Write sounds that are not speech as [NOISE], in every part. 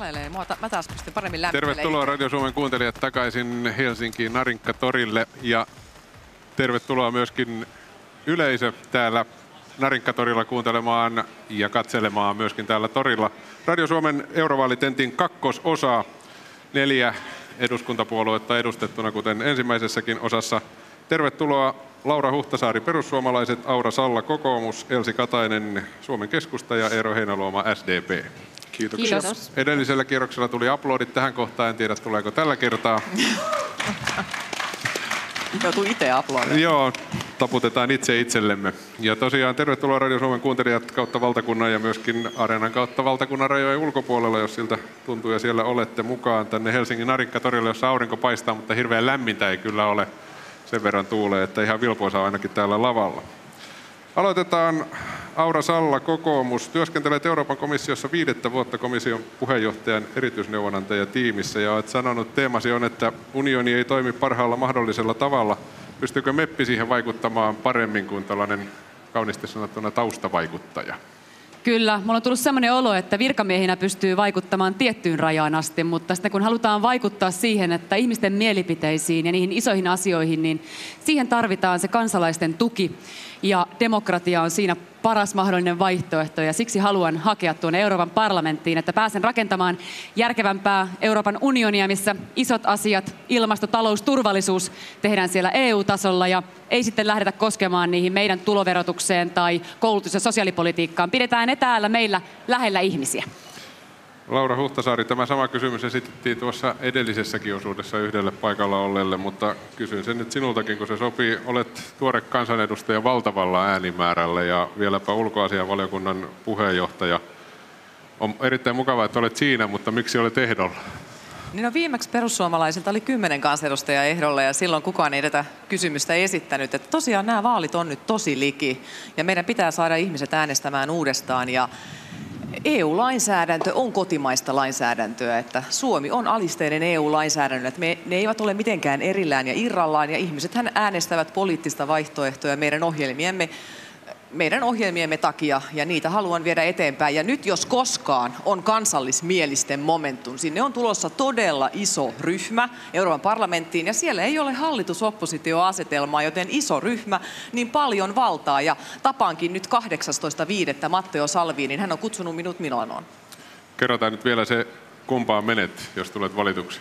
valelee. Mua ta- mä taas pystyn paremmin lämmittelemään. Tervetuloa Radio Suomen kuuntelijat takaisin Helsinkiin Narinkkatorille ja tervetuloa myöskin yleisö täällä Narinkkatorilla kuuntelemaan ja katselemaan myöskin täällä torilla. Radio Suomen eurovaalitentin kakkososa, neljä eduskuntapuoluetta edustettuna, kuten ensimmäisessäkin osassa. Tervetuloa Laura Huhtasaari, perussuomalaiset, Aura Salla, kokoomus, Elsi Katainen, Suomen keskusta ja Eero Heinaluoma, SDP. Kiitoksia. Kiitos. Edellisellä kierroksella tuli aplodit tähän kohtaan, en tiedä tuleeko tällä kertaa. Joutuu itse aplodeille. Joo, taputetaan itse itsellemme. Ja tosiaan tervetuloa Radio Suomen kuuntelijat kautta valtakunnan ja myöskin Areenan kautta valtakunnan rajojen ulkopuolella, jos siltä tuntuu ja siellä olette mukaan tänne Helsingin Narinkkatorille, jossa aurinko paistaa, mutta hirveän lämmintä ei kyllä ole. Sen verran tuulee, että ihan vilpoisa ainakin täällä lavalla. Aloitetaan Aura Salla, kokoomus. Työskentelet Euroopan komissiossa viidettä vuotta komission puheenjohtajan erityisneuvonantajatiimissä ja olet sanonut, teemasi on, että unioni ei toimi parhaalla mahdollisella tavalla. Pystyykö MEPPI siihen vaikuttamaan paremmin kuin tällainen kauniisti sanottuna taustavaikuttaja? Kyllä, mulla on tullut sellainen olo, että virkamiehinä pystyy vaikuttamaan tiettyyn rajaan asti, mutta sitten kun halutaan vaikuttaa siihen, että ihmisten mielipiteisiin ja niihin isoihin asioihin, niin siihen tarvitaan se kansalaisten tuki. Ja demokratia on siinä paras mahdollinen vaihtoehto ja siksi haluan hakea tuonne Euroopan parlamenttiin, että pääsen rakentamaan järkevämpää Euroopan unionia, missä isot asiat, ilmasto, talous, turvallisuus tehdään siellä EU-tasolla ja ei sitten lähdetä koskemaan niihin meidän tuloverotukseen tai koulutus- ja sosiaalipolitiikkaan. Pidetään ne täällä meillä lähellä ihmisiä. Laura Huhtasaari, tämä sama kysymys esitettiin tuossa edellisessäkin osuudessa yhdelle paikalla olleelle, mutta kysyn sen nyt sinultakin, kun se sopii. Olet tuore kansanedustaja valtavalla äänimäärällä ja vieläpä ulkoasianvaliokunnan puheenjohtaja. On erittäin mukavaa, että olet siinä, mutta miksi olet ehdolla? Niin no viimeksi perussuomalaisilta oli kymmenen kansanedustajaa ehdolla ja silloin kukaan ei tätä kysymystä esittänyt. Että tosiaan nämä vaalit on nyt tosi liki ja meidän pitää saada ihmiset äänestämään uudestaan ja EU-lainsäädäntö on kotimaista lainsäädäntöä, että Suomi on alisteinen EU-lainsäädännölle, että me, ne eivät ole mitenkään erillään ja irrallaan ja ihmisethän äänestävät poliittista vaihtoehtoja meidän ohjelmiemme meidän ohjelmiemme takia ja niitä haluan viedä eteenpäin. Ja nyt jos koskaan on kansallismielisten momentum, sinne on tulossa todella iso ryhmä Euroopan parlamenttiin ja siellä ei ole hallitus-oppositioasetelmaa, joten iso ryhmä, niin paljon valtaa. Ja tapaankin nyt 18.5. Matteo Salviinin, hän on kutsunut minut Milanoon. Kerrotaan nyt vielä se, kumpaan menet, jos tulet valituksi.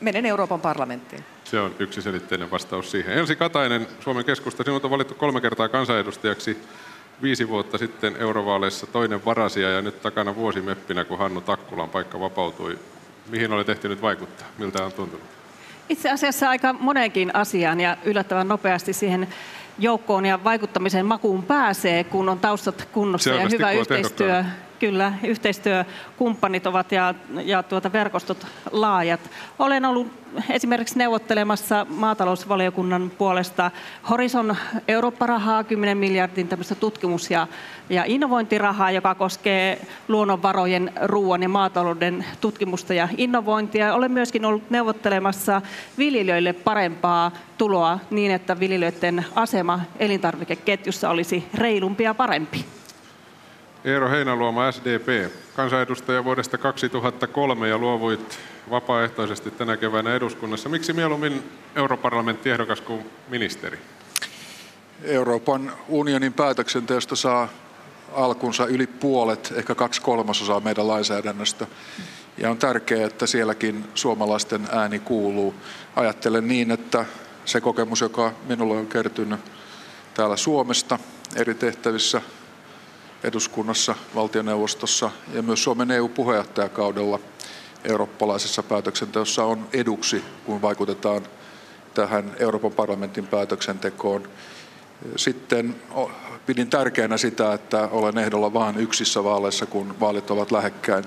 Menen Euroopan parlamenttiin. Se on yksiselitteinen vastaus siihen. Elsi Katainen, Suomen keskusta, sinut on valittu kolme kertaa kansanedustajaksi. Viisi vuotta sitten eurovaaleissa toinen varasia ja nyt takana vuosi meppinä, kun Hannu Takkulan paikka vapautui. Mihin olet ehtinyt vaikuttaa? Miltä on tuntunut? Itse asiassa aika moneenkin asiaan ja yllättävän nopeasti siihen joukkoon ja vaikuttamisen makuun pääsee, kun on taustat kunnossa ja Selvästi, hyvä kun olet yhteistyö. Kyllä, yhteistyökumppanit ovat ja, ja tuota verkostot laajat. Olen ollut esimerkiksi neuvottelemassa maatalousvaliokunnan puolesta Horizon Eurooppa-rahaa, 10 miljardin tutkimus- ja, ja innovointirahaa, joka koskee luonnonvarojen, ruoan ja maatalouden tutkimusta ja innovointia. Olen myöskin ollut neuvottelemassa viljelijöille parempaa tuloa niin, että viljelijöiden asema elintarvikeketjussa olisi reilumpi ja parempi. Eero Heinaluoma, SDP, kansanedustaja vuodesta 2003 ja luovuit vapaaehtoisesti tänä keväänä eduskunnassa. Miksi mieluummin europarlamenttiehdokas kuin ministeri? Euroopan unionin päätöksenteosta saa alkunsa yli puolet, ehkä kaksi kolmasosaa meidän lainsäädännöstä. Ja on tärkeää, että sielläkin suomalaisten ääni kuuluu. Ajattelen niin, että se kokemus, joka minulle on kertynyt täällä Suomesta eri tehtävissä, eduskunnassa, valtioneuvostossa ja myös Suomen EU-puheenjohtajakaudella eurooppalaisessa päätöksenteossa on eduksi, kun vaikutetaan tähän Euroopan parlamentin päätöksentekoon. Sitten pidin tärkeänä sitä, että olen ehdolla vain yksissä vaaleissa, kun vaalit ovat lähekkäin.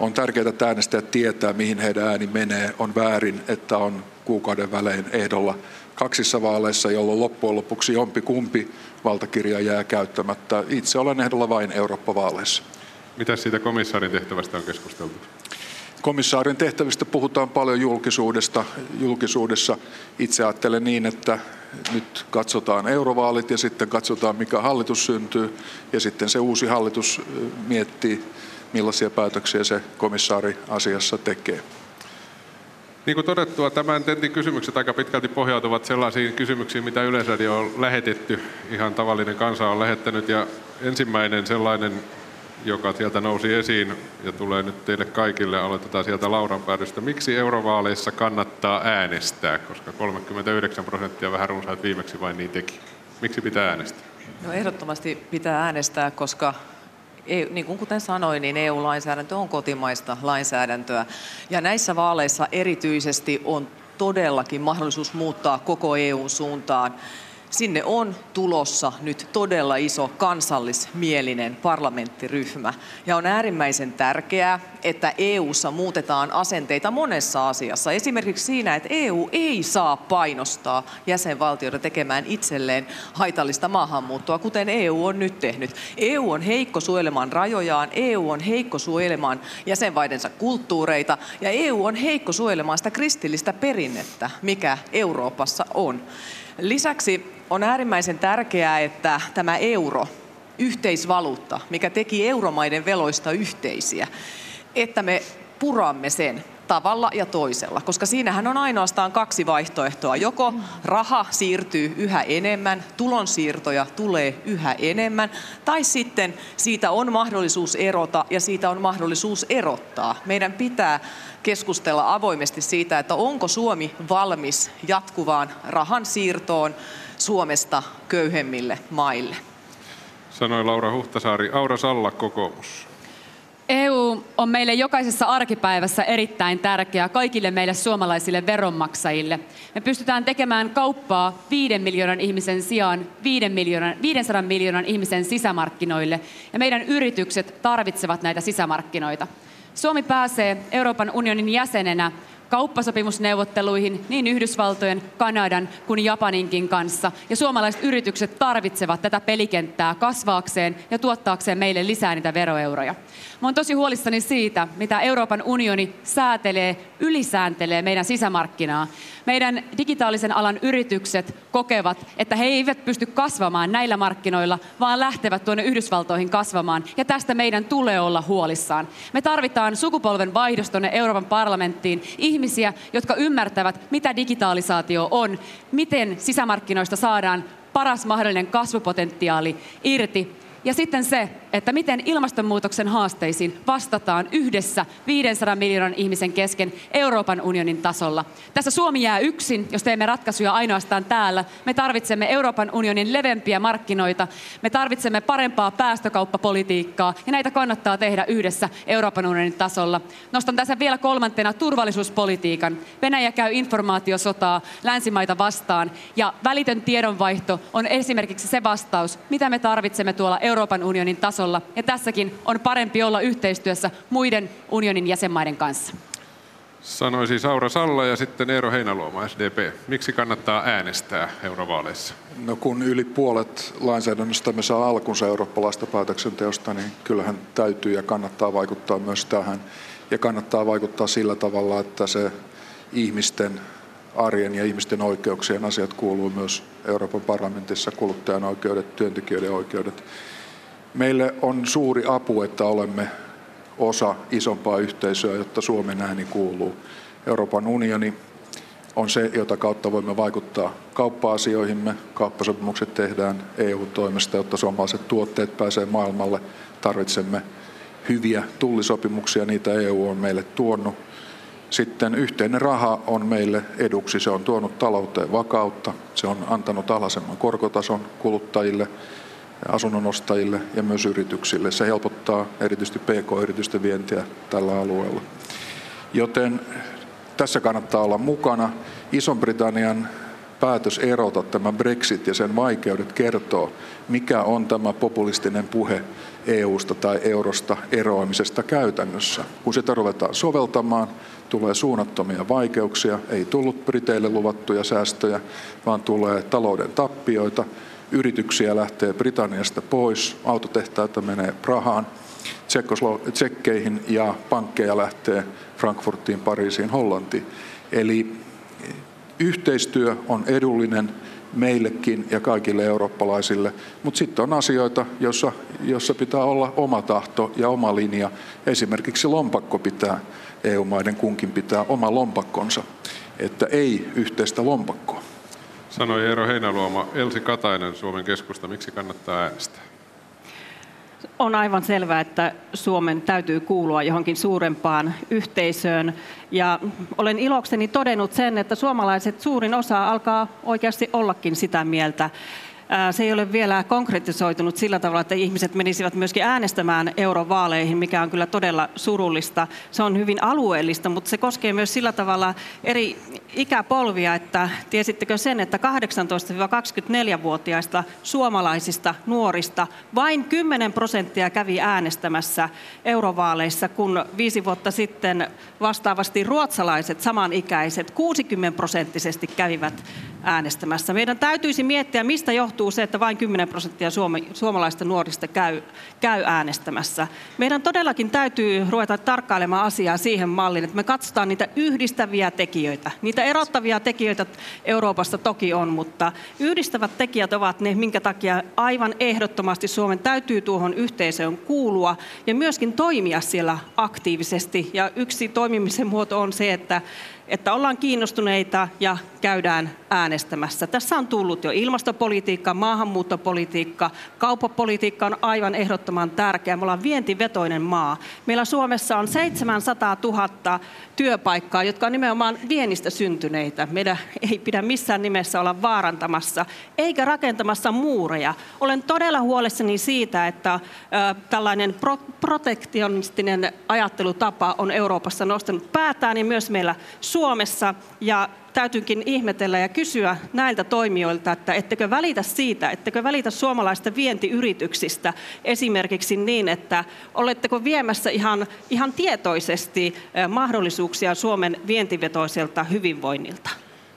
On tärkeää, että äänestäjät tietää, mihin heidän ääni menee. On väärin, että on kuukauden välein ehdolla kaksissa vaaleissa, jolloin loppujen lopuksi jompi kumpi valtakirja jää käyttämättä. Itse olen ehdolla vain Eurooppa-vaaleissa. Mitä siitä komissaarin tehtävästä on keskusteltu? Komissaarin tehtävistä puhutaan paljon julkisuudesta. julkisuudessa. Itse ajattelen niin, että nyt katsotaan eurovaalit ja sitten katsotaan, mikä hallitus syntyy. Ja sitten se uusi hallitus miettii millaisia päätöksiä se komissaari asiassa tekee. Niin kuin todettua, tämän tentin kysymykset aika pitkälti pohjautuvat sellaisiin kysymyksiin, mitä Yleisradio on lähetetty, ihan tavallinen kansa on lähettänyt. Ja ensimmäinen sellainen, joka sieltä nousi esiin ja tulee nyt teille kaikille, aloitetaan sieltä Lauran päädystä. Miksi eurovaaleissa kannattaa äänestää, koska 39 prosenttia vähän runsaat viimeksi vain niin teki. Miksi pitää äänestää? No ehdottomasti pitää äänestää, koska niin kuin kuten sanoin, niin EU-lainsäädäntö on kotimaista lainsäädäntöä. Ja näissä vaaleissa erityisesti on todellakin mahdollisuus muuttaa koko EUn suuntaan sinne on tulossa nyt todella iso kansallismielinen parlamenttiryhmä. Ja on äärimmäisen tärkeää, että EU:ssa muutetaan asenteita monessa asiassa. Esimerkiksi siinä, että EU ei saa painostaa jäsenvaltioita tekemään itselleen haitallista maahanmuuttoa, kuten EU on nyt tehnyt. EU on heikko suojelemaan rajojaan, EU on heikko suojelemaan jäsenvaidensa kulttuureita ja EU on heikko suojelemaan sitä kristillistä perinnettä, mikä Euroopassa on. Lisäksi on äärimmäisen tärkeää, että tämä euro, yhteisvaluutta, mikä teki euromaiden veloista yhteisiä, että me puramme sen tavalla ja toisella, koska siinähän on ainoastaan kaksi vaihtoehtoa. Joko raha siirtyy yhä enemmän, tulonsiirtoja tulee yhä enemmän, tai sitten siitä on mahdollisuus erota ja siitä on mahdollisuus erottaa. Meidän pitää keskustella avoimesti siitä, että onko Suomi valmis jatkuvaan rahan siirtoon Suomesta köyhemmille maille. Sanoi Laura Huhtasaari. Aura Salla, kokoomus. EU on meille jokaisessa arkipäivässä erittäin tärkeä kaikille meille suomalaisille veronmaksajille. Me pystytään tekemään kauppaa 5 miljoonan ihmisen sijaan 5 miljoonan, 500 miljoonan ihmisen sisämarkkinoille, ja meidän yritykset tarvitsevat näitä sisämarkkinoita. Suomi pääsee Euroopan unionin jäsenenä kauppasopimusneuvotteluihin niin Yhdysvaltojen, Kanadan kuin Japaninkin kanssa. Ja suomalaiset yritykset tarvitsevat tätä pelikenttää kasvaakseen ja tuottaakseen meille lisää niitä veroeuroja. Mä oon tosi huolissani siitä, mitä Euroopan unioni säätelee, ylisääntelee meidän sisämarkkinaa. Meidän digitaalisen alan yritykset kokevat, että he eivät pysty kasvamaan näillä markkinoilla, vaan lähtevät tuonne Yhdysvaltoihin kasvamaan. Ja tästä meidän tulee olla huolissaan. Me tarvitaan sukupolven vaihdos tuonne Euroopan parlamenttiin ihmisiä, jotka ymmärtävät, mitä digitalisaatio on, miten sisämarkkinoista saadaan paras mahdollinen kasvupotentiaali irti ja sitten se, että miten ilmastonmuutoksen haasteisiin vastataan yhdessä 500 miljoonan ihmisen kesken Euroopan unionin tasolla. Tässä Suomi jää yksin, jos teemme ratkaisuja ainoastaan täällä. Me tarvitsemme Euroopan unionin levempiä markkinoita, me tarvitsemme parempaa päästökauppapolitiikkaa ja näitä kannattaa tehdä yhdessä Euroopan unionin tasolla. Nostan tässä vielä kolmantena turvallisuuspolitiikan. Venäjä käy informaatiosotaa länsimaita vastaan ja välitön tiedonvaihto on esimerkiksi se vastaus, mitä me tarvitsemme tuolla Euroopan unionin tasolla. Ja tässäkin on parempi olla yhteistyössä muiden unionin jäsenmaiden kanssa. Sanoisi Saura Salla ja sitten Eero Heinaluoma, SDP. Miksi kannattaa äänestää eurovaaleissa? No kun yli puolet lainsäädännöstämme saa alkunsa eurooppalaista päätöksenteosta, niin kyllähän täytyy ja kannattaa vaikuttaa myös tähän. Ja kannattaa vaikuttaa sillä tavalla, että se ihmisten arjen ja ihmisten oikeuksien asiat kuuluu myös Euroopan parlamentissa, kuluttajan oikeudet, työntekijöiden oikeudet. Meille on suuri apu, että olemme osa isompaa yhteisöä, jotta Suomen ääni kuuluu. Euroopan unioni on se, jota kautta voimme vaikuttaa kauppa-asioihimme. Kauppasopimukset tehdään EU-toimesta, jotta suomalaiset tuotteet pääsee maailmalle. Tarvitsemme hyviä tullisopimuksia, niitä EU on meille tuonut. Sitten yhteinen raha on meille eduksi. Se on tuonut talouteen vakautta, se on antanut alhaisemman korkotason kuluttajille, asunnonostajille ja myös yrityksille. Se helpottaa erityisesti PK-yritysten vientiä tällä alueella. Joten tässä kannattaa olla mukana. Ison-Britannian päätös erota tämä Brexit ja sen vaikeudet kertoo, mikä on tämä populistinen puhe EUsta tai eurosta eroamisesta käytännössä. Kun sitä ruvetaan soveltamaan, tulee suunnattomia vaikeuksia, ei tullut Briteille luvattuja säästöjä, vaan tulee talouden tappioita, yrityksiä lähtee Britanniasta pois, autotehtaita menee Prahaan, Tsekkeihin ja pankkeja lähtee Frankfurtiin, Pariisiin, Hollantiin. Eli yhteistyö on edullinen meillekin ja kaikille eurooppalaisille. Mutta sitten on asioita, joissa, joissa pitää olla oma tahto ja oma linja. Esimerkiksi lompakko pitää, EU-maiden kunkin pitää oma lompakkonsa, että ei yhteistä lompakkoa. Sanoi Eero Heinäluoma, Elsi Katainen Suomen keskusta, miksi kannattaa äänestää? On aivan selvää, että Suomen täytyy kuulua johonkin suurempaan yhteisöön. Ja olen ilokseni todennut sen, että suomalaiset suurin osa alkaa oikeasti ollakin sitä mieltä se ei ole vielä konkretisoitunut sillä tavalla, että ihmiset menisivät myöskin äänestämään eurovaaleihin, mikä on kyllä todella surullista. Se on hyvin alueellista, mutta se koskee myös sillä tavalla eri ikäpolvia, että tiesittekö sen, että 18-24-vuotiaista suomalaisista nuorista vain 10 prosenttia kävi äänestämässä eurovaaleissa, kun viisi vuotta sitten vastaavasti ruotsalaiset samanikäiset 60 prosenttisesti kävivät äänestämässä. Meidän täytyisi miettiä, mistä johtuu se, että vain 10 prosenttia suomalaista nuorista käy, käy äänestämässä. Meidän todellakin täytyy ruveta tarkkailemaan asiaa siihen malliin, että me katsotaan niitä yhdistäviä tekijöitä. Niitä erottavia tekijöitä Euroopassa toki on, mutta yhdistävät tekijät ovat ne, minkä takia aivan ehdottomasti Suomen täytyy tuohon yhteisöön kuulua ja myöskin toimia siellä aktiivisesti. Ja yksi toimimisen muoto on se, että että ollaan kiinnostuneita ja käydään äänestämässä. Tässä on tullut jo ilmastopolitiikka, maahanmuuttopolitiikka, kauppapolitiikka on aivan ehdottoman tärkeä. Me ollaan vientivetoinen maa. Meillä Suomessa on 700 000 työpaikkaa, jotka on nimenomaan vienistä syntyneitä. Meidän ei pidä missään nimessä olla vaarantamassa, eikä rakentamassa muureja. Olen todella huolissani siitä, että tällainen pro- protektionistinen ajattelutapa on Euroopassa nostanut päätään, niin myös meillä Suomessa. Ja täytyykin ihmetellä ja kysyä näiltä toimijoilta, että ettekö välitä siitä, ettekö välitä suomalaista vientiyrityksistä esimerkiksi niin, että oletteko viemässä ihan, ihan tietoisesti mahdollisuuksia Suomen vientivetoiselta hyvinvoinnilta?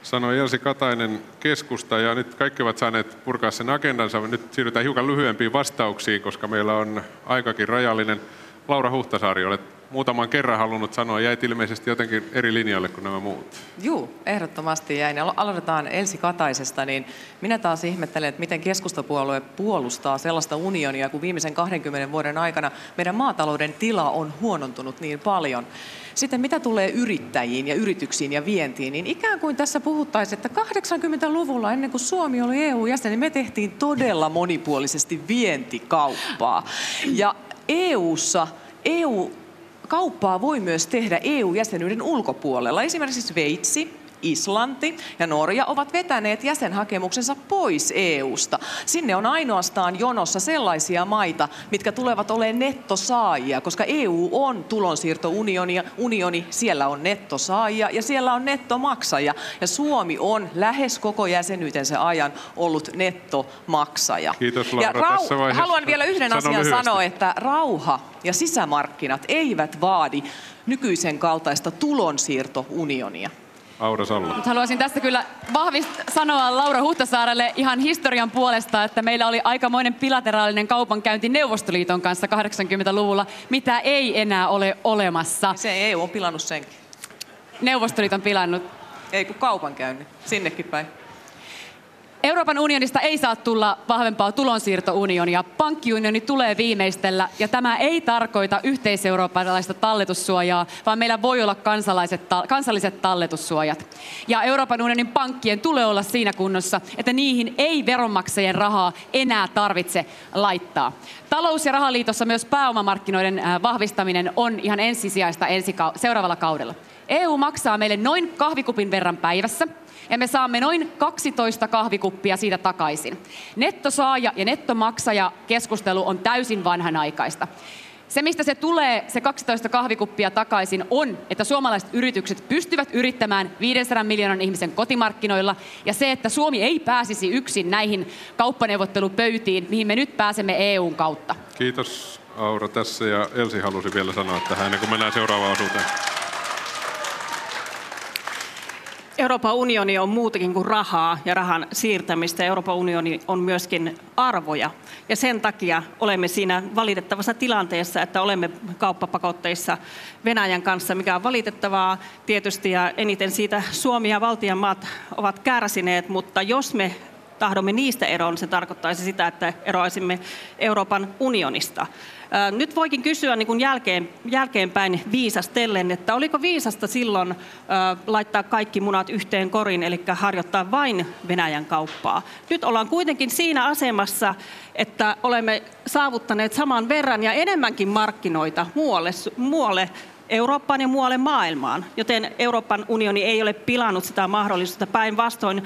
Sanoi Elsi Katainen keskusta ja nyt kaikki ovat saaneet purkaa sen agendansa. Nyt siirrytään hiukan lyhyempiin vastauksiin, koska meillä on aikakin rajallinen. Laura Huhtasaari, olet muutaman kerran halunnut sanoa, jäit ilmeisesti jotenkin eri linjalle kuin nämä muut. Joo, ehdottomasti jäin. Aloitetaan Elsi Kataisesta, niin minä taas ihmettelen, että miten keskustapuolue puolustaa sellaista unionia, kun viimeisen 20 vuoden aikana meidän maatalouden tila on huonontunut niin paljon. Sitten mitä tulee yrittäjiin ja yrityksiin ja vientiin, niin ikään kuin tässä puhuttaisiin, että 80-luvulla ennen kuin Suomi oli EU-jäsen, niin me tehtiin todella monipuolisesti vientikauppaa. Ja EUssa EU kauppaa voi myös tehdä EU-jäsenyyden ulkopuolella. Esimerkiksi Sveitsi, Islanti ja Norja ovat vetäneet jäsenhakemuksensa pois EUsta. Sinne on ainoastaan jonossa sellaisia maita, mitkä tulevat olemaan nettosaajia, koska EU on tulonsiirtounioni, unioni, siellä on nettosaajia ja siellä on nettomaksaja. Ja Suomi on lähes koko jäsenyytensä ajan ollut nettomaksaja. Kiitos Laura ja rau- tässä vaiheessa. Haluan vielä yhden asian lyhyesti. sanoa, että rauha ja sisämarkkinat eivät vaadi nykyisen kaltaista tulonsiirtounionia. Aura Salla. Mut haluaisin tästä kyllä vahvist sanoa Laura Huhtasaarelle ihan historian puolesta, että meillä oli aikamoinen bilateraalinen kaupankäynti Neuvostoliiton kanssa 80-luvulla, mitä ei enää ole olemassa. Se EU on pilannut senkin. Neuvostoliiton pilannut. Ei kun kaupankäynnin, sinnekin päin. Euroopan unionista ei saa tulla vahvempaa tulonsiirtounionia. Pankkiunioni tulee viimeistellä ja tämä ei tarkoita yhteiseurooppalaista talletussuojaa, vaan meillä voi olla kansalaiset, kansalliset talletussuojat. Ja Euroopan unionin pankkien tulee olla siinä kunnossa, että niihin ei veronmaksajien rahaa enää tarvitse laittaa. Talous- ja rahaliitossa myös pääomamarkkinoiden äh, vahvistaminen on ihan ensisijaista ensi seuraavalla kaudella. EU maksaa meille noin kahvikupin verran päivässä – ja me saamme noin 12 kahvikuppia siitä takaisin. Nettosaaja ja nettomaksaja keskustelu on täysin vanhanaikaista. Se, mistä se tulee, se 12 kahvikuppia takaisin, on, että suomalaiset yritykset pystyvät yrittämään 500 miljoonan ihmisen kotimarkkinoilla. Ja se, että Suomi ei pääsisi yksin näihin kauppaneuvottelupöytiin, mihin me nyt pääsemme EUn kautta. Kiitos Aura tässä ja Elsi halusi vielä sanoa tähän ennen kuin mennään seuraavaan osuuteen. Euroopan unioni on muutakin kuin rahaa ja rahan siirtämistä. Euroopan unioni on myöskin arvoja. Ja sen takia olemme siinä valitettavassa tilanteessa, että olemme kauppapakotteissa Venäjän kanssa, mikä on valitettavaa tietysti. Ja eniten siitä Suomi ja valtion maat ovat kärsineet, mutta jos me tahdomme niistä eroon, se tarkoittaisi sitä, että eroaisimme Euroopan unionista. Nyt voikin kysyä niin kuin jälkeen, jälkeenpäin viisastellen, että oliko viisasta silloin laittaa kaikki munat yhteen korin, eli harjoittaa vain Venäjän kauppaa. Nyt ollaan kuitenkin siinä asemassa, että olemme saavuttaneet saman verran ja enemmänkin markkinoita muualle, muualle Eurooppaan ja muualle maailmaan, joten Euroopan unioni ei ole pilannut sitä mahdollisuutta. Päinvastoin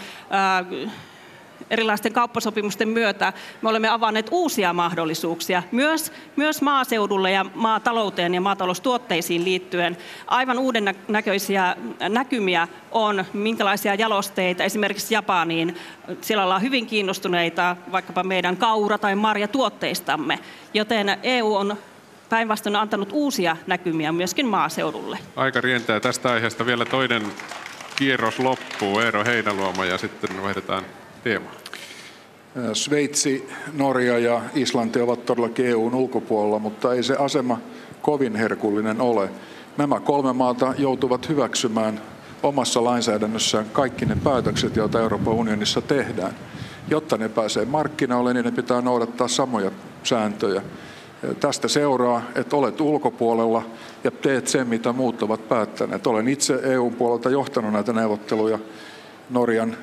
erilaisten kauppasopimusten myötä me olemme avanneet uusia mahdollisuuksia myös, myös maaseudulle ja maatalouteen ja maataloustuotteisiin liittyen. Aivan uuden näköisiä näkymiä on, minkälaisia jalosteita esimerkiksi Japaniin. Siellä ollaan hyvin kiinnostuneita vaikkapa meidän kaura- tai marjatuotteistamme, joten EU on päinvastoin antanut uusia näkymiä myöskin maaseudulle. Aika rientää tästä aiheesta vielä toinen kierros loppuu. Eero Heinaluoma ja sitten vaihdetaan teemaa. Sveitsi, Norja ja Islanti ovat todellakin EUn ulkopuolella, mutta ei se asema kovin herkullinen ole. Nämä kolme maata joutuvat hyväksymään omassa lainsäädännössään kaikki ne päätökset, joita Euroopan unionissa tehdään. Jotta ne pääsee markkinoille, niin ne pitää noudattaa samoja sääntöjä. Tästä seuraa, että olet ulkopuolella ja teet sen, mitä muut ovat päättäneet. Olen itse EUn puolelta johtanut näitä neuvotteluja Norjan,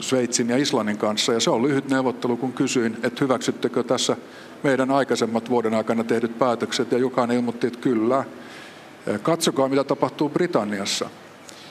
Sveitsin ja Islannin kanssa. Ja se on lyhyt neuvottelu, kun kysyin, että hyväksyttekö tässä meidän aikaisemmat vuoden aikana tehdyt päätökset. Ja jokainen ilmoitti, että kyllä. Katsokaa, mitä tapahtuu Britanniassa.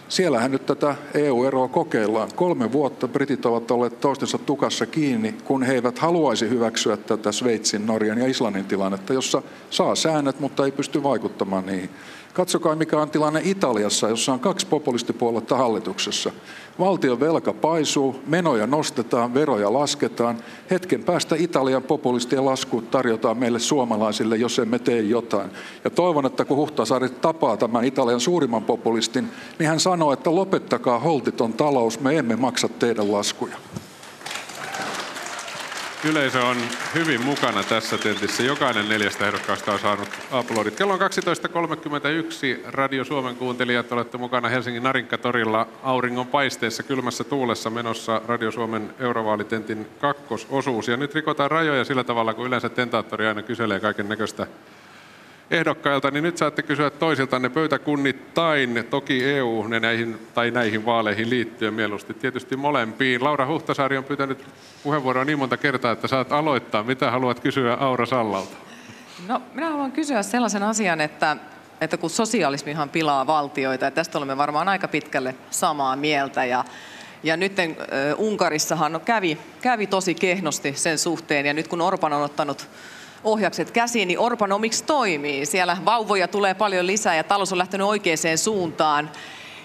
Siellähän nyt tätä EU-eroa kokeillaan. Kolme vuotta britit ovat olleet toistensa tukassa kiinni, kun he eivät haluaisi hyväksyä tätä Sveitsin, Norjan ja Islannin tilannetta, jossa saa säännöt, mutta ei pysty vaikuttamaan niihin. Katsokaa, mikä on tilanne Italiassa, jossa on kaksi populistipuoluetta hallituksessa. Valtion velka paisuu, menoja nostetaan, veroja lasketaan. Hetken päästä Italian populistien lasku tarjotaan meille suomalaisille, jos emme tee jotain. Ja toivon, että kun Huhtasaari tapaa tämän Italian suurimman populistin, niin hän sanoo, että lopettakaa holtiton talous, me emme maksa teidän laskuja. Yleisö on hyvin mukana tässä tentissä. Jokainen neljästä ehdokkaasta on saanut aplodit. Kello on 12.31. Radio Suomen kuuntelijat olette mukana Helsingin Narinkatorilla auringon paisteessa kylmässä tuulessa menossa Radio Suomen eurovaalitentin kakkososuus. Ja nyt rikotaan rajoja sillä tavalla, kun yleensä tentaattori aina kyselee kaiken näköistä ehdokkailta, niin nyt saatte kysyä toisiltanne pöytäkunnittain, toki EU näihin, tai näihin vaaleihin liittyen mieluusti tietysti molempiin. Laura Huhtasaari on pyytänyt puheenvuoroa niin monta kertaa, että saat aloittaa. Mitä haluat kysyä Aura Sallalta? No, minä haluan kysyä sellaisen asian, että, että kun sosialismihan pilaa valtioita, ja tästä olemme varmaan aika pitkälle samaa mieltä, ja ja nyt Unkarissahan kävi, kävi tosi kehnosti sen suhteen, ja nyt kun Orban on ottanut ohjakset käsiin, niin Orbanomics toimii. Siellä vauvoja tulee paljon lisää ja talous on lähtenyt oikeaan suuntaan.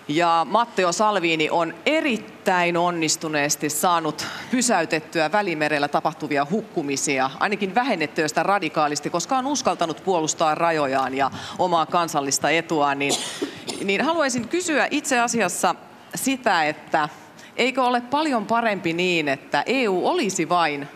Ja Matteo Salvini on erittäin onnistuneesti saanut pysäytettyä välimerellä tapahtuvia hukkumisia, ainakin vähennettyä sitä radikaalisti, koska on uskaltanut puolustaa rajojaan ja omaa kansallista etuaan. Niin, niin haluaisin kysyä itse asiassa sitä, että eikö ole paljon parempi niin, että EU olisi vain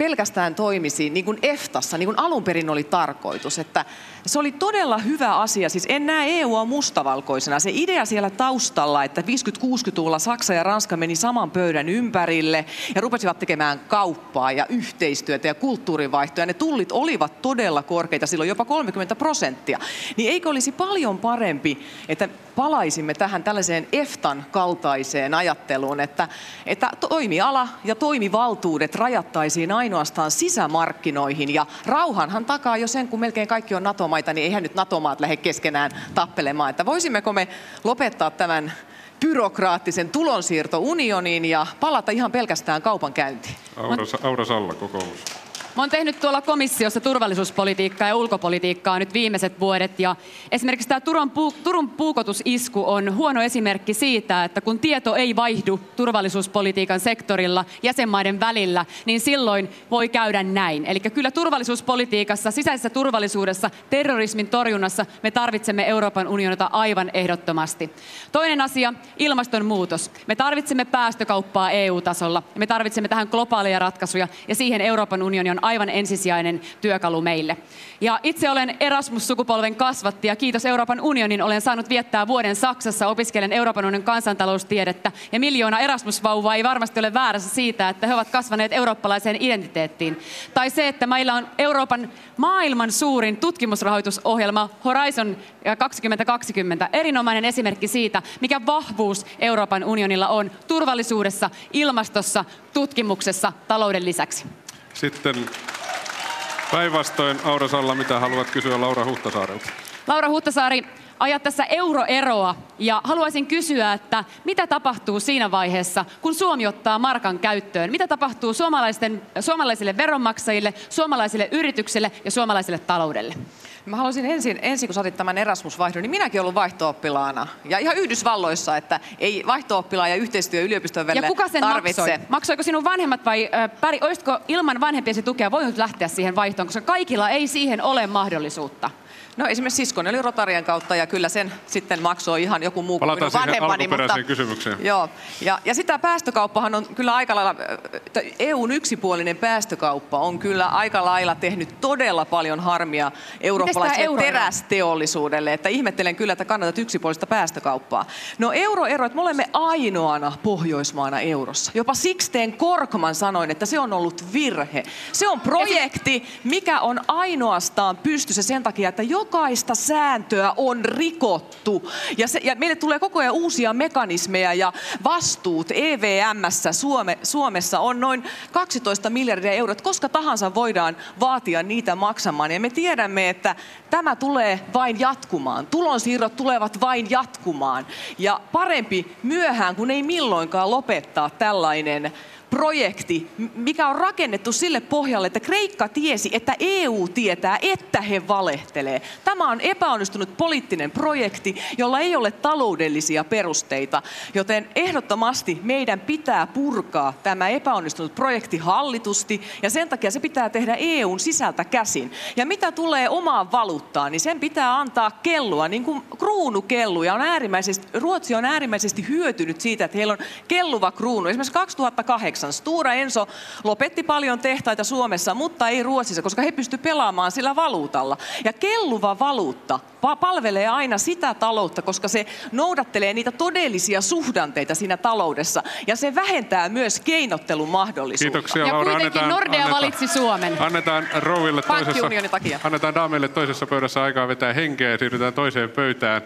pelkästään toimisi niin kuin EFTassa, niin kuin alun perin oli tarkoitus. Että se oli todella hyvä asia. Siis en näe EUa mustavalkoisena. Se idea siellä taustalla, että 50-60-luvulla Saksa ja Ranska meni saman pöydän ympärille ja rupesivat tekemään kauppaa ja yhteistyötä ja kulttuurivaihtoja. Ne tullit olivat todella korkeita, silloin jopa 30 prosenttia. Niin eikö olisi paljon parempi, että palaisimme tähän tällaiseen EFTAn kaltaiseen ajatteluun, että, että toimiala ja toimivaltuudet rajattaisiin ainoastaan sisämarkkinoihin ja rauhanhan takaa jo sen, kun melkein kaikki on NATO NATO-maita, niin eihän nyt NATO-maat lähde keskenään tappelemaan. Että voisimmeko me lopettaa tämän byrokraattisen tulonsiirtounioniin ja palata ihan pelkästään kaupankäyntiin? Aura, Aura Salla, kokoomus. Mä oon tehnyt tuolla komissiossa turvallisuuspolitiikkaa ja ulkopolitiikkaa nyt viimeiset vuodet. Ja esimerkiksi tämä Turun, puu, Turun puukotusisku on huono esimerkki siitä, että kun tieto ei vaihdu turvallisuuspolitiikan sektorilla jäsenmaiden välillä, niin silloin voi käydä näin. Eli kyllä turvallisuuspolitiikassa, sisäisessä turvallisuudessa, terrorismin torjunnassa me tarvitsemme Euroopan unionita aivan ehdottomasti. Toinen asia, ilmastonmuutos. Me tarvitsemme päästökauppaa EU-tasolla. Me tarvitsemme tähän globaaleja ratkaisuja ja siihen Euroopan unioni on aivan ensisijainen työkalu meille. Ja itse olen Erasmus-sukupolven kasvatti ja kiitos Euroopan unionin olen saanut viettää vuoden Saksassa, opiskelen Euroopan unionin kansantaloustiedettä ja miljoona Erasmus-vauvaa ei varmasti ole väärässä siitä, että he ovat kasvaneet eurooppalaiseen identiteettiin. Tai se, että meillä on Euroopan maailman suurin tutkimusrahoitusohjelma Horizon 2020, erinomainen esimerkki siitä, mikä vahvuus Euroopan unionilla on turvallisuudessa, ilmastossa, tutkimuksessa, talouden lisäksi. Sitten päinvastoin Aura Salla, mitä haluat kysyä Laura Huhtasaarelta? Laura Huhtasaari, ajat tässä euroeroa ja haluaisin kysyä, että mitä tapahtuu siinä vaiheessa, kun Suomi ottaa markan käyttöön? Mitä tapahtuu suomalaisten, suomalaisille veronmaksajille, suomalaisille yrityksille ja suomalaiselle taloudelle? Mä haluaisin ensin, ensin kun sä otit tämän Erasmus-vaihdon, niin minäkin ollut vaihtooppilaana. Ja ihan Yhdysvalloissa, että ei vaihto ja yhteistyö yliopiston välillä Ja kuka sen tarvitse. maksoi? Maksoiko sinun vanhemmat vai äh, päri, olisitko ilman vanhempiesi tukea voinut lähteä siihen vaihtoon, koska kaikilla ei siihen ole mahdollisuutta? No esimerkiksi siskoni oli Rotarian kautta ja kyllä sen sitten maksoi ihan joku muu Palataan kuin siihen vanhempani. alkuperäiseen kysymykseen. Joo, ja, ja sitä päästökauppahan on kyllä aika lailla, EUn yksipuolinen päästökauppa on kyllä aika lailla tehnyt todella paljon harmia eurooppalaiselle terästeollisuudelle, että ihmettelen kyllä, että kannatat yksipuolista päästökauppaa. No euroero, että me olemme ainoana Pohjoismaana eurossa. Jopa Sixten Korkman sanoi, että se on ollut virhe. Se on projekti, mikä on ainoastaan pystyssä sen takia, että jokaista sääntöä on rikottu. Ja, se, ja meille tulee koko ajan uusia mekanismeja ja vastuut EVMssä Suome, Suomessa on noin 12 miljardia euroa. Koska tahansa voidaan vaatia niitä maksamaan. Ja me tiedämme, että tämä tulee vain jatkumaan. Tulonsiirrot tulevat vain jatkumaan. Ja parempi myöhään kuin ei milloinkaan lopettaa tällainen projekti, mikä on rakennettu sille pohjalle, että Kreikka tiesi, että EU tietää, että he valehtelee. Tämä on epäonnistunut poliittinen projekti, jolla ei ole taloudellisia perusteita, joten ehdottomasti meidän pitää purkaa tämä epäonnistunut projekti hallitusti ja sen takia se pitää tehdä EUn sisältä käsin. Ja mitä tulee omaan valuuttaan, niin sen pitää antaa kellua, niin kuin kruunu kellu. Ja on äärimmäisesti, Ruotsi on äärimmäisesti hyötynyt siitä, että heillä on kelluva kruunu. Esimerkiksi 2008 Stura Enso lopetti paljon tehtaita Suomessa, mutta ei Ruotsissa, koska he pystyivät pelaamaan sillä valuutalla. Ja kelluva valuutta palvelee aina sitä taloutta, koska se noudattelee niitä todellisia suhdanteita siinä taloudessa. Ja se vähentää myös keinottelun mahdollisuutta. Kiitoksia Ja Laura. kuitenkin Nordea valitsi Suomen. Annetaan rouville toisessa, takia. annetaan daamille toisessa pöydässä aikaa vetää henkeä ja siirrytään toiseen pöytään.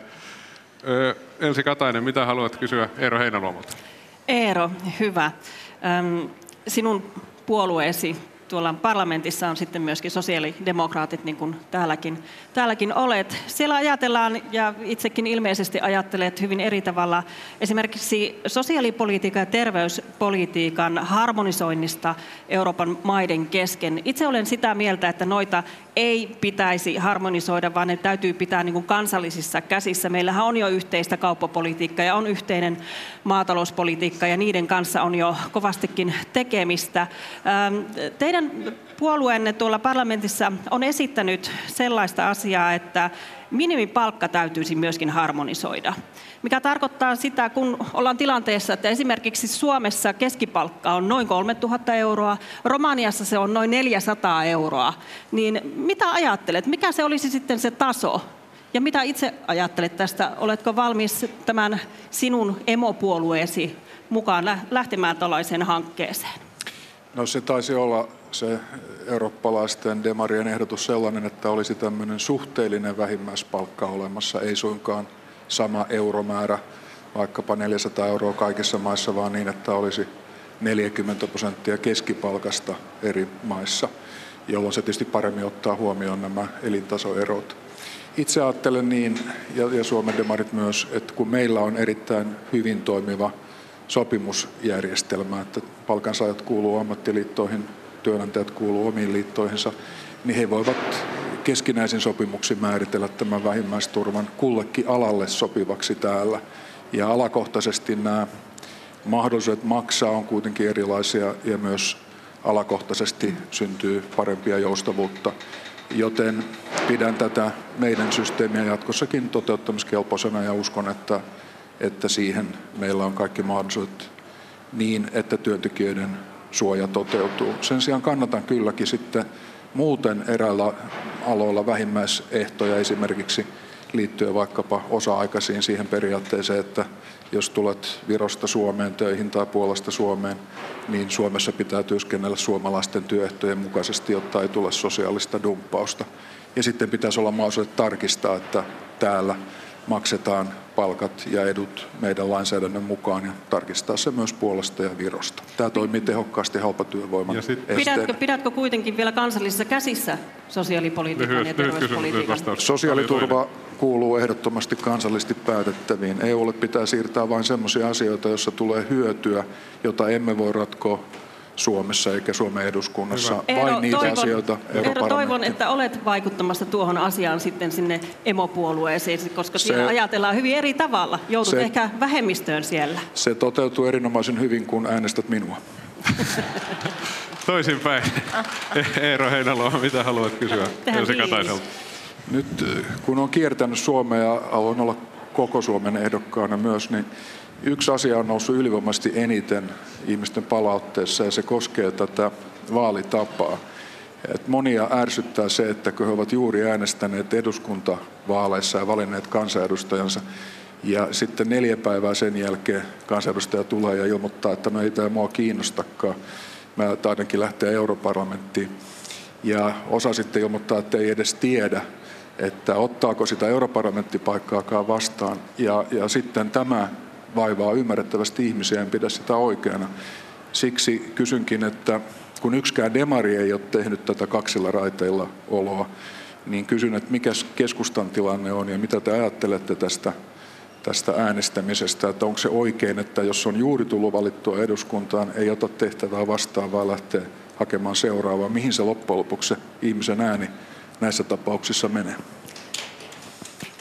Ö, Elsi Katainen, mitä haluat kysyä Eero Heinäluomalta? Eero, hyvä. Sinun puolueesi tuolla parlamentissa on sitten myöskin sosiaalidemokraatit, niin kuin täälläkin, täälläkin olet. Siellä ajatellaan, ja itsekin ilmeisesti ajattelet hyvin eri tavalla, esimerkiksi sosiaalipolitiikan ja terveyspolitiikan harmonisoinnista Euroopan maiden kesken. Itse olen sitä mieltä, että noita ei pitäisi harmonisoida, vaan ne täytyy pitää niin kuin kansallisissa käsissä. Meillähän on jo yhteistä kauppapolitiikkaa ja on yhteinen maatalouspolitiikka ja niiden kanssa on jo kovastikin tekemistä. Teidän puolueenne tuolla parlamentissa on esittänyt sellaista asiaa, että minimipalkka täytyisi myöskin harmonisoida. Mikä tarkoittaa sitä, kun ollaan tilanteessa, että esimerkiksi Suomessa keskipalkka on noin 3000 euroa, Romaniassa se on noin 400 euroa, niin mitä ajattelet, mikä se olisi sitten se taso? Ja mitä itse ajattelet tästä? Oletko valmis tämän sinun emopuolueesi mukaan lä- lähtemään tällaiseen hankkeeseen? No se taisi olla se eurooppalaisten demarien ehdotus sellainen, että olisi tämmöinen suhteellinen vähimmäispalkka olemassa, ei suinkaan sama euromäärä, vaikkapa 400 euroa kaikissa maissa, vaan niin, että olisi 40 prosenttia keskipalkasta eri maissa, jolloin se tietysti paremmin ottaa huomioon nämä elintasoerot. Itse ajattelen niin, ja, Suomen demarit myös, että kun meillä on erittäin hyvin toimiva sopimusjärjestelmä, että palkansaajat kuuluu ammattiliittoihin, työnantajat kuuluu omiin liittoihinsa, niin he voivat keskinäisin sopimuksin määritellä tämän vähimmäisturvan kullekin alalle sopivaksi täällä. Ja alakohtaisesti nämä mahdollisuudet maksaa on kuitenkin erilaisia ja myös alakohtaisesti syntyy parempia joustavuutta. Joten pidän tätä meidän systeemiä jatkossakin toteuttamiskelpoisena ja uskon, että, että siihen meillä on kaikki mahdollisuudet niin, että työntekijöiden suoja toteutuu. Sen sijaan kannatan kylläkin sitten muuten eräillä aloilla vähimmäisehtoja esimerkiksi liittyen vaikkapa osa-aikaisiin siihen periaatteeseen, että jos tulet Virosta Suomeen töihin tai Puolasta Suomeen, niin Suomessa pitää työskennellä suomalaisten työehtojen mukaisesti, jotta ei tule sosiaalista dumppausta. Ja sitten pitäisi olla mahdollisuus tarkistaa, että täällä maksetaan palkat ja edut meidän lainsäädännön mukaan ja tarkistaa se myös Puolasta ja Virosta. Tämä toimii tehokkaasti halpatyövoiman pidätkö, pidätkö kuitenkin vielä kansallisissa käsissä sosiaalipolitiikan lyhyt, ja terveyspolitiikan? Sosiaaliturva kuuluu ehdottomasti kansallisesti päätettäviin. EUlle pitää siirtää vain sellaisia asioita, joissa tulee hyötyä, jota emme voi ratkoa Suomessa eikä Suomen eduskunnassa, Hyvä. vain Eero, niitä toivon, asioita Eero, toivon, että olet vaikuttamassa tuohon asiaan sitten sinne emopuolueeseen, koska se, siellä ajatellaan hyvin eri tavalla. Joudut se, ehkä vähemmistöön siellä. Se toteutuu erinomaisen hyvin, kun äänestät minua. [LAUGHS] Toisinpäin. Eero Heinalo, mitä haluat kysyä Elsi Kataiselta? Nyt kun on kiertänyt Suomea ja haluan olla koko Suomen ehdokkaana myös, niin Yksi asia on noussut ylivoimaisesti eniten ihmisten palautteessa ja se koskee tätä vaalitapaa. Et monia ärsyttää se, että kun he ovat juuri äänestäneet eduskuntavaaleissa ja valinneet kansanedustajansa, ja sitten neljä päivää sen jälkeen kansanedustaja tulee ja ilmoittaa, että no ei tämä mua kiinnostakaan. Mä taidankin lähteä europarlamenttiin. Ja osa sitten ilmoittaa, että ei edes tiedä, että ottaako sitä europarlamenttipaikkaakaan vastaan. Ja, ja sitten tämä vaivaa ymmärrettävästi ihmisiä, en pidä sitä oikeana. Siksi kysynkin, että kun yksikään demari ei ole tehnyt tätä kaksilla raiteilla oloa, niin kysyn, että mikä keskustan tilanne on ja mitä te ajattelette tästä, tästä äänestämisestä, että onko se oikein, että jos on juuri tullut valittua eduskuntaan, ei ota tehtävää vastaan, vaan lähtee hakemaan seuraavaa. Mihin se loppujen lopuksi se ihmisen ääni näissä tapauksissa menee?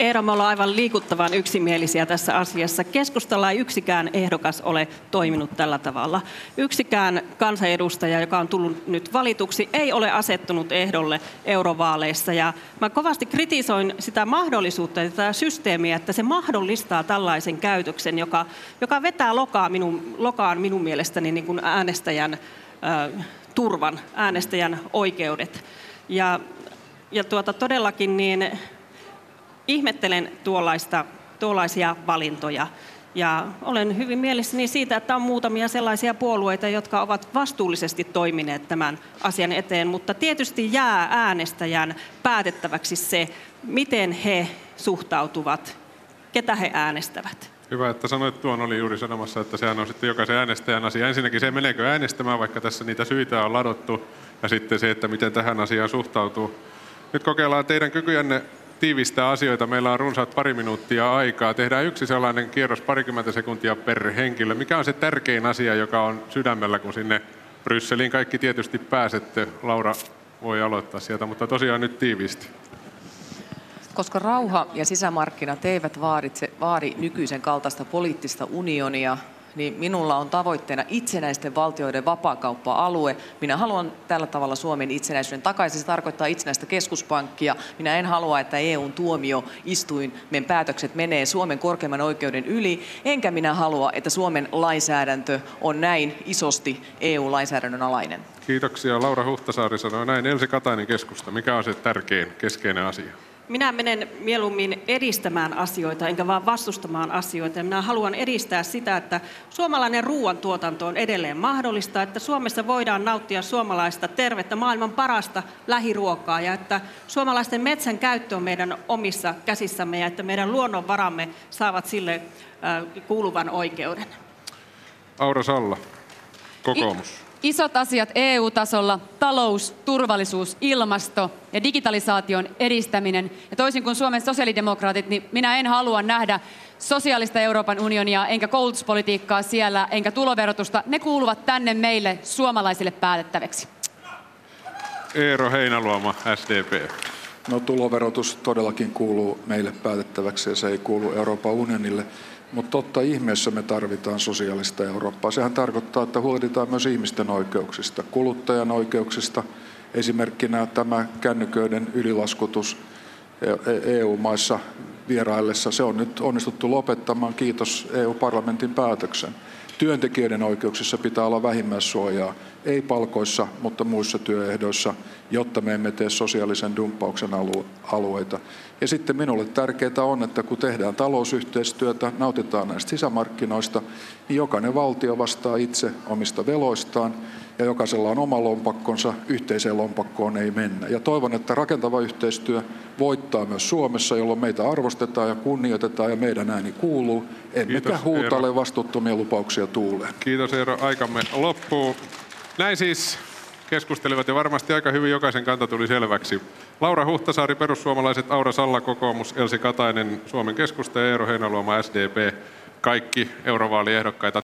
Eero, me ollaan aivan liikuttavan yksimielisiä tässä asiassa. Keskustalla ei yksikään ehdokas ole toiminut tällä tavalla. Yksikään kansanedustaja, joka on tullut nyt valituksi, ei ole asettunut ehdolle eurovaaleissa. Ja mä kovasti kritisoin sitä mahdollisuutta ja tätä systeemiä, että se mahdollistaa tällaisen käytöksen, joka, joka vetää lokaan minun, lokaan minun mielestäni niin kuin äänestäjän äh, turvan, äänestäjän oikeudet. Ja, ja tuota, todellakin niin ihmettelen tuollaista, tuollaisia valintoja. Ja olen hyvin mielessäni siitä, että on muutamia sellaisia puolueita, jotka ovat vastuullisesti toimineet tämän asian eteen, mutta tietysti jää äänestäjän päätettäväksi se, miten he suhtautuvat, ketä he äänestävät. Hyvä, että sanoit tuon, oli juuri sanomassa, että sehän on sitten jokaisen äänestäjän asia. Ensinnäkin se, meneekö äänestämään, vaikka tässä niitä syitä on ladottu, ja sitten se, että miten tähän asiaan suhtautuu. Nyt kokeillaan teidän kykyjänne tiivistää asioita. Meillä on runsaat pari minuuttia aikaa. Tehdään yksi sellainen kierros parikymmentä sekuntia per henkilö. Mikä on se tärkein asia, joka on sydämellä, kun sinne Brysseliin kaikki tietysti pääsette? Laura voi aloittaa sieltä, mutta tosiaan nyt tiivisti. Koska rauha ja sisämarkkinat eivät vaadi nykyisen kaltaista poliittista unionia, niin minulla on tavoitteena itsenäisten valtioiden vapaakauppa-alue. Minä haluan tällä tavalla Suomen itsenäisyyden takaisin. Se tarkoittaa itsenäistä keskuspankkia. Minä en halua, että EUn tuomioistuimen päätökset menee Suomen korkeimman oikeuden yli. Enkä minä halua, että Suomen lainsäädäntö on näin isosti EU-lainsäädännön alainen. Kiitoksia. Laura Huhtasaari sanoi näin. Elsi Katainen keskusta. Mikä on se tärkein keskeinen asia? Minä menen mieluummin edistämään asioita, enkä vaan vastustamaan asioita. Minä haluan edistää sitä, että suomalainen ruoantuotanto on edelleen mahdollista, että Suomessa voidaan nauttia suomalaista tervettä, maailman parasta lähiruokaa ja että suomalaisten metsän käyttö on meidän omissa käsissämme ja että meidän luonnonvaramme saavat sille kuuluvan oikeuden. Aura Salla, kokoomus isot asiat EU-tasolla, talous, turvallisuus, ilmasto ja digitalisaation edistäminen. Ja toisin kuin Suomen sosiaalidemokraatit, niin minä en halua nähdä sosiaalista Euroopan unionia, enkä koulutuspolitiikkaa siellä, enkä tuloverotusta. Ne kuuluvat tänne meille suomalaisille päätettäväksi. Eero Heinaluoma, SDP. No tuloverotus todellakin kuuluu meille päätettäväksi ja se ei kuulu Euroopan unionille. Mutta totta ihmeessä me tarvitaan sosiaalista Eurooppaa. Sehän tarkoittaa, että huolehditaan myös ihmisten oikeuksista, kuluttajan oikeuksista. Esimerkkinä tämä kännyköiden ylilaskutus EU-maissa vieraillessa, se on nyt onnistuttu lopettamaan, kiitos EU-parlamentin päätöksen. Työntekijöiden oikeuksissa pitää olla vähimmäissuojaa, ei palkoissa, mutta muissa työehdoissa, jotta me emme tee sosiaalisen dumppauksen alueita. Ja sitten minulle tärkeää on, että kun tehdään talousyhteistyötä, nautitaan näistä sisämarkkinoista, niin jokainen valtio vastaa itse omista veloistaan ja jokaisella on oma lompakkonsa, yhteiseen lompakkoon ei mennä. Ja toivon, että rakentava yhteistyö voittaa myös Suomessa, jolloin meitä arvostetaan ja kunnioitetaan ja meidän ääni kuuluu, emmekä Kiitos, huutale Eero. vastuuttomia lupauksia tuuleen. Kiitos Eero, aikamme loppuu. Näin siis keskustelivat ja varmasti aika hyvin jokaisen kanta tuli selväksi. Laura Huhtasaari, perussuomalaiset, Aura Salla, kokoomus, Elsi Katainen, Suomen keskusta ja Eero Heinäluoma, SDP. Kaikki eurovaaliehdokkaita